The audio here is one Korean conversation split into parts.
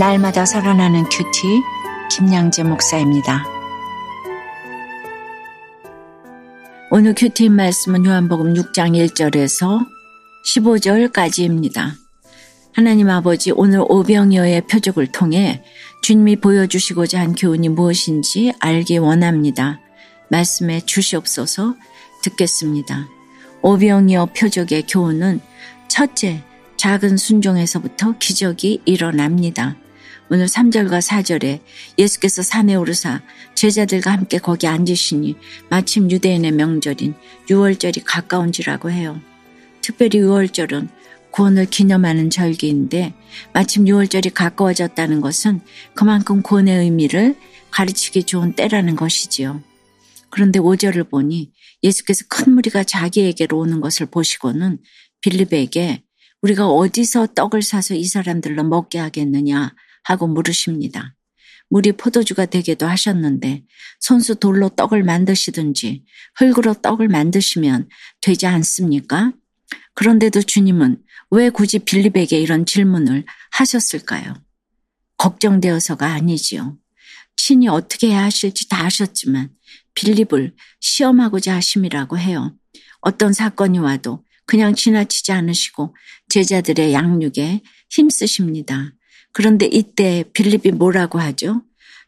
날마다 살아나는 큐티 김양재 목사입니다. 오늘 큐티 말씀은 요한복음 6장 1절에서 15절까지입니다. 하나님 아버지 오늘 오병이어의 표적을 통해 주님이 보여주시고자 한 교훈이 무엇인지 알기 원합니다. 말씀해 주시옵소서 듣겠습니다. 오병이어 표적의 교훈은 첫째, 작은 순종에서부터 기적이 일어납니다. 오늘 3절과 4절에 예수께서 산에 오르사 제자들과 함께 거기 앉으시니 마침 유대인의 명절인 6월절이 가까운지라고 해요. 특별히 6월절은 구원을 기념하는 절기인데 마침 6월절이 가까워졌다는 것은 그만큼 구원의 의미를 가르치기 좋은 때라는 것이지요. 그런데 5절을 보니 예수께서 큰 무리가 자기에게로 오는 것을 보시고는 빌립에게 우리가 어디서 떡을 사서 이 사람들로 먹게 하겠느냐 하고 물으십니다. 물이 포도주가 되게도 하셨는데 손수 돌로 떡을 만드시든지 흙으로 떡을 만드시면 되지 않습니까? 그런데도 주님은 왜 굳이 빌립에게 이런 질문을 하셨을까요? 걱정되어서가 아니지요. 친히 어떻게 해야 하실지 다 아셨지만 빌립을 시험하고자 하심이라고 해요. 어떤 사건이 와도 그냥 지나치지 않으시고 제자들의 양육에 힘쓰십니다. 그런데 이때 빌립이 뭐라고 하죠?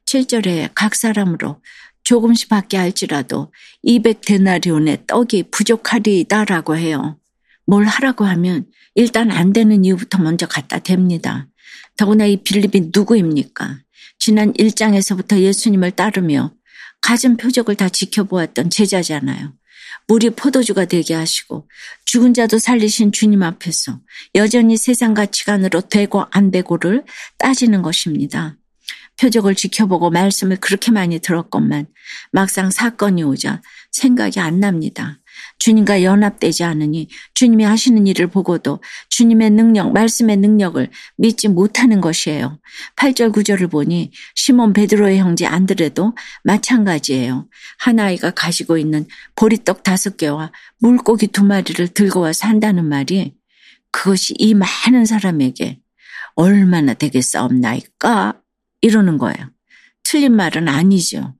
7절에 각 사람으로 조금씩 받게 할지라도 200데나리온의 떡이 부족하리다라고 해요. 뭘 하라고 하면 일단 안 되는 이유부터 먼저 갖다 댑니다. 더구나 이 빌립이 누구입니까? 지난 1장에서부터 예수님을 따르며 가진 표적을 다 지켜보았던 제자잖아요. 물이 포도주가 되게 하시고 죽은 자도 살리신 주님 앞에서 여전히 세상 가치관으로 되고 안 되고를 따지는 것입니다. 표적을 지켜보고 말씀을 그렇게 많이 들었건만 막상 사건이 오자 생각이 안 납니다. 주님과 연합되지 않으니 주님이 하시는 일을 보고도 주님의 능력, 말씀의 능력을 믿지 못하는 것이에요. 8절 9절을 보니 시몬 베드로의 형제 안드레도 마찬가지예요. 한 아이가 가지고 있는 보리떡 다섯 개와 물고기 두 마리를 들고 와서 한다는 말이 그것이 이 많은 사람에게 얼마나 되겠사옵나이까? 이러는 거예요. 틀린 말은 아니죠.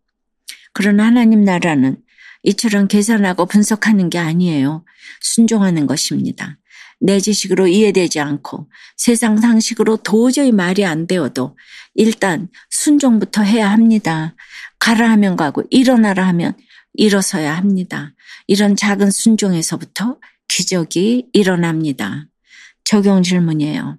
그러나 하나님 나라는 이처럼 계산하고 분석하는 게 아니에요. 순종하는 것입니다. 내 지식으로 이해되지 않고 세상 상식으로 도저히 말이 안 되어도 일단 순종부터 해야 합니다. 가라 하면 가고 일어나라 하면 일어서야 합니다. 이런 작은 순종에서부터 기적이 일어납니다. 적용 질문이에요.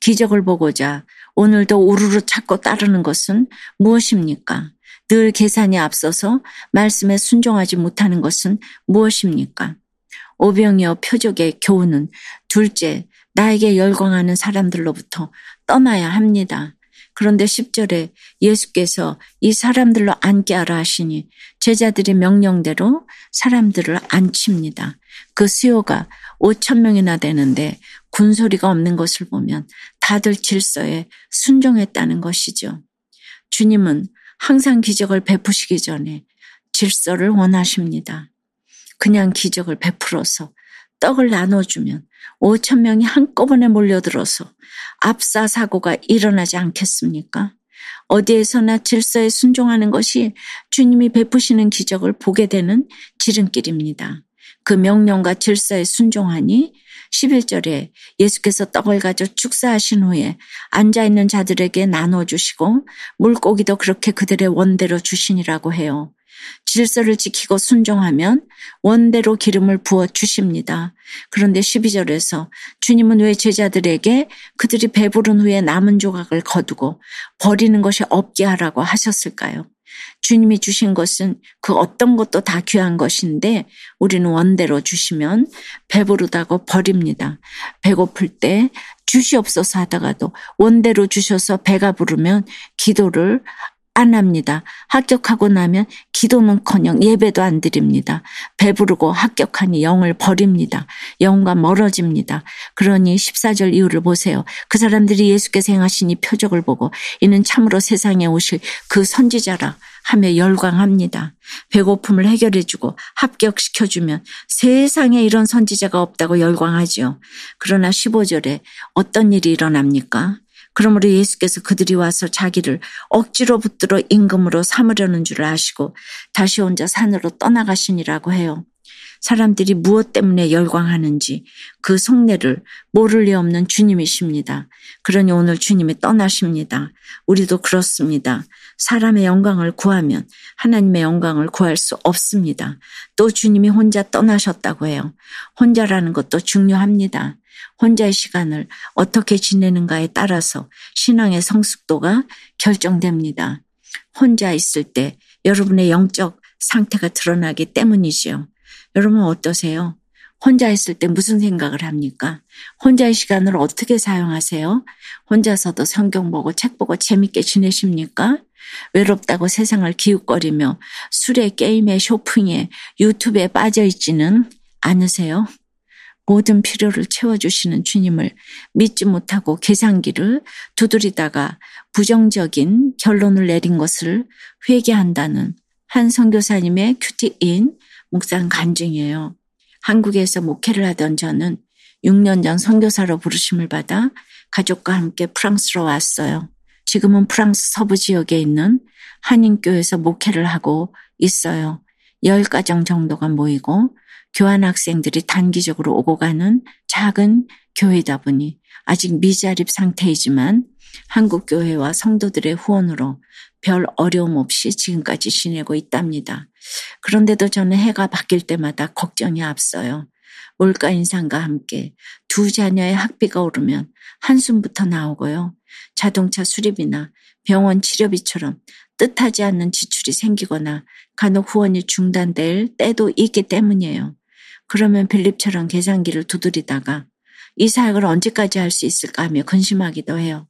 기적을 보고자 오늘도 우르르 찾고 따르는 것은 무엇입니까? 늘 계산이 앞서서 말씀에 순종하지 못하는 것은 무엇입니까? 오병이어 표적의 교훈은 둘째, 나에게 열광하는 사람들로부터 떠나야 합니다. 그런데 10절에 예수께서 이 사람들로 앉게 하라 하시니 제자들의 명령대로 사람들을 앉힙니다. 그 수요가 5천 명이나 되는데 군소리가 없는 것을 보면 다들 질서에 순종했다는 것이죠. 주님은 항상 기적을 베푸시기 전에 질서를 원하십니다. 그냥 기적을 베풀어서 떡을 나눠주면 5천 명이 한꺼번에 몰려들어서 압사 사고가 일어나지 않겠습니까? 어디에서나 질서에 순종하는 것이 주님이 베푸시는 기적을 보게 되는 지름길입니다. 그 명령과 질서에 순종하니 11절에 예수께서 떡을 가져 축사하신 후에 앉아있는 자들에게 나눠주시고 물고기도 그렇게 그들의 원대로 주시니라고 해요. 질서를 지키고 순종하면 원대로 기름을 부어 주십니다. 그런데 12절에서 주님은 왜 제자들에게 그들이 배부른 후에 남은 조각을 거두고 버리는 것이 없게 하라고 하셨을까요? 주님이 주신 것은 그 어떤 것도 다 귀한 것인데 우리는 원대로 주시면 배부르다고 버립니다. 배고플 때 주시옵소서 하다가도 원대로 주셔서 배가 부르면 기도를 안 합니다. 합격하고 나면 기도는커녕 예배도 안 드립니다. 배부르고 합격하니 영을 버립니다. 영과 멀어집니다. 그러니 14절 이유를 보세요. 그 사람들이 예수께서 행하신 이 표적을 보고 이는 참으로 세상에 오실 그 선지자라 하며 열광합니다. 배고픔을 해결해주고 합격시켜주면 세상에 이런 선지자가 없다고 열광하지요. 그러나 15절에 어떤 일이 일어납니까? 그러므로 예수께서 그들이 와서 자기를 억지로 붙들어 임금으로 삼으려는 줄 아시고 다시 혼자 산으로 떠나가시니라고 해요. 사람들이 무엇 때문에 열광하는지 그 속내를 모를 리 없는 주님이십니다. 그러니 오늘 주님이 떠나십니다. 우리도 그렇습니다. 사람의 영광을 구하면 하나님의 영광을 구할 수 없습니다. 또 주님이 혼자 떠나셨다고 해요. 혼자라는 것도 중요합니다. 혼자의 시간을 어떻게 지내는가에 따라서 신앙의 성숙도가 결정됩니다. 혼자 있을 때 여러분의 영적 상태가 드러나기 때문이지요. 여러분 어떠세요? 혼자 있을 때 무슨 생각을 합니까? 혼자의 시간을 어떻게 사용하세요? 혼자서도 성경 보고 책 보고 재밌게 지내십니까? 외롭다고 세상을 기웃거리며 술에 게임에 쇼핑에 유튜브에 빠져 있지는 않으세요? 모든 필요를 채워주시는 주님을 믿지 못하고 계산기를 두드리다가 부정적인 결론을 내린 것을 회개한다는 한 선교사님의 큐티인 묵상 간증이에요. 한국에서 목회를 하던 저는 6년 전 선교사로 부르심을 받아 가족과 함께 프랑스로 왔어요. 지금은 프랑스 서부 지역에 있는 한인교에서 목회를 하고 있어요. 10가정 정도가 모이고 교환 학생들이 단기적으로 오고 가는 작은 교회다 보니 아직 미자립 상태이지만 한국 교회와 성도들의 후원으로 별 어려움 없이 지금까지 지내고 있답니다. 그런데도 저는 해가 바뀔 때마다 걱정이 앞서요. 물가 인상과 함께 두 자녀의 학비가 오르면 한숨부터 나오고요. 자동차 수리비나 병원 치료비처럼 뜻하지 않는 지출이 생기거나 간혹 후원이 중단될 때도 있기 때문이에요. 그러면 빌립처럼 계산기를 두드리다가 이 사역을 언제까지 할 수 있을까 하며 근심하기도 해요.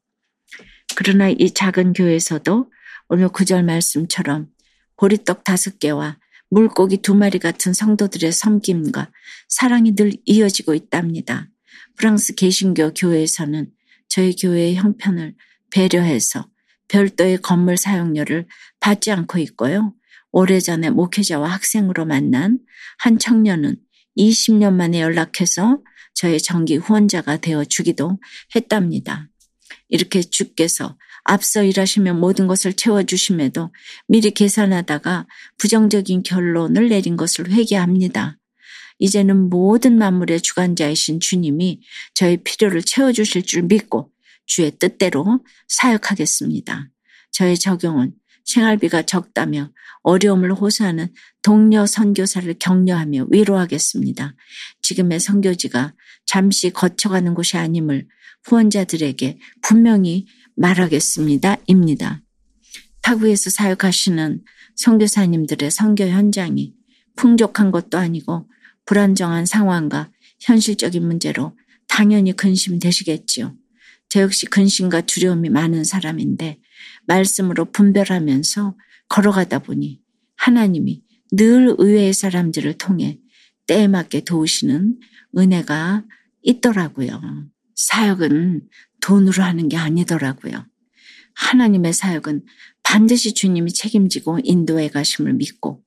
그러나 이 작은 교회에서도 오늘 구절 말씀처럼 보리떡 다섯 개와 물고기 두 마리 같은 성도들의 섬김과 사랑이 늘 이어지고 있답니다. 프랑스 개신교 교회에서는 저희 교회의 형편을 배려해서 별도의 건물 사용료를 받지 않고 있고요. 오래전에 목회자와 학생으로 만난 한 청년은 20년 만에 연락해서 저의 정기 후원자가 되어 주기도 했답니다. 이렇게 주께서 앞서 일하시며 모든 것을 채워주심에도 미리 계산하다가 부정적인 결론을 내린 것을 회개합니다. 이제는 모든 만물의 주관자이신 주님이 저의 필요를 채워주실 줄 믿고 주의 뜻대로 사역하겠습니다. 저의 적용은 생활비가 적다며 어려움을 호소하는 동료 선교사를 격려하며 위로하겠습니다. 지금의 선교지가 잠시 거쳐가는 곳이 아님을 후원자들에게 분명히 말하겠습니다. 입니다. 타구에서 사역하시는 선교사님들의 선교 현장이 풍족한 것도 아니고 불안정한 상황과 현실적인 문제로 당연히 근심되시겠지요. 저 역시 근심과 두려움이 많은 사람인데 말씀으로 분별하면서 걸어가다 보니 하나님이 늘 의외의 사람들을 통해 때에 맞게 도우시는 은혜가 있더라고요. 사역은 돈으로 하는 게 아니더라고요. 하나님의 사역은 반드시 주님이 책임지고 인도해 가심을 믿고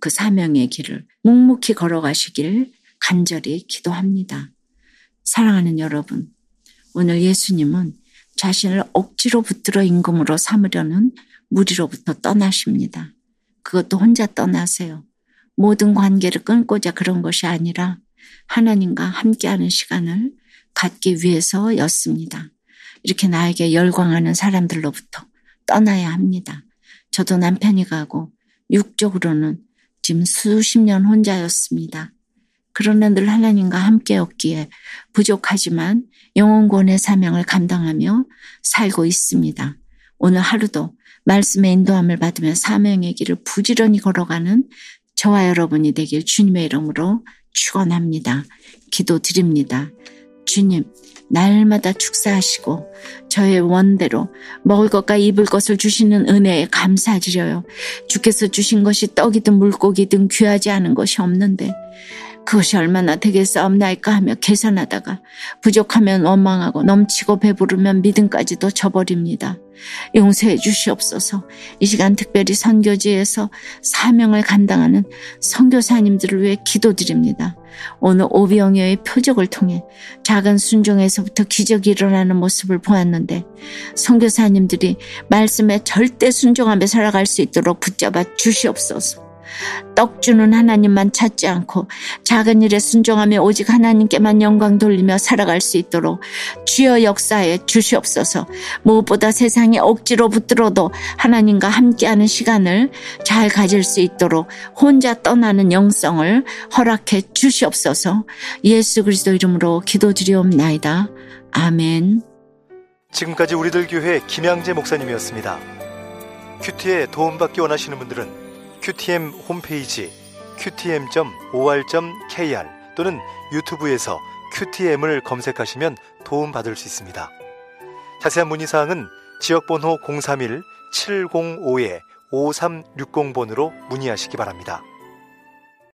그 사명의 길을 묵묵히 걸어가시길 간절히 기도합니다. 사랑하는 여러분, 오늘 예수님은 자신을 억지로 붙들어 임금으로 삼으려는 무리로부터 떠나십니다. 그것도 혼자 떠나세요. 모든 관계를 끊고자 그런 것이 아니라 하나님과 함께하는 시간을 갖기 위해서였습니다. 이렇게 나에게 열광하는 사람들로부터 떠나야 합니다. 저도 남편이 가고 육적으로는 지금 수십 년 혼자였습니다. 그러나 늘 하나님과 함께였기에 부족하지만 영혼권의 사명을 감당하며 살고 있습니다. 오늘 하루도 말씀의 인도함을 받으며 사명의 길을 부지런히 걸어가는 저와 여러분이 되길 주님의 이름으로 축원합니다. 기도드립니다. 주님, 날마다 축사하시고 저의 원대로 먹을 것과 입을 것을 주시는 은혜에 감사드려요. 주께서 주신 것이 떡이든 물고기든 귀하지 않은 것이 없는데 그것이 얼마나 되겠사옵나이까 하며 계산하다가 부족하면 원망하고 넘치고 배부르면 믿음까지도 저버립니다. 용서해 주시옵소서. 이 시간 특별히 선교지에서 사명을 감당하는 선교사님들을 위해 기도드립니다. 오늘 오비영여의 표적을 통해 작은 순종에서부터 기적이 일어나는 모습을 보았는데 선교사님들이 말씀에 절대 순종하며 살아갈 수 있도록 붙잡아 주시옵소서. 떡 주는 하나님만 찾지 않고 작은 일에 순종하며 오직 하나님께만 영광 돌리며 살아갈 수 있도록 주여 역사에 주시옵소서. 무엇보다 세상에 억지로 붙들어도 하나님과 함께하는 시간을 잘 가질 수 있도록 혼자 떠나는 영성을 허락해 주시옵소서. 예수 그리스도 이름으로 기도드리옵나이다. 아멘. 지금까지 우리들 교회 김양재 목사님이었습니다. 큐티에 도움받기 원하시는 분들은 QTM 홈페이지 qtm.or.kr 또는 유튜브에서 QTM을 검색하시면 도움받을 수 있습니다. 자세한 문의사항은 지역번호 031-705-5360번으로 문의하시기 바랍니다.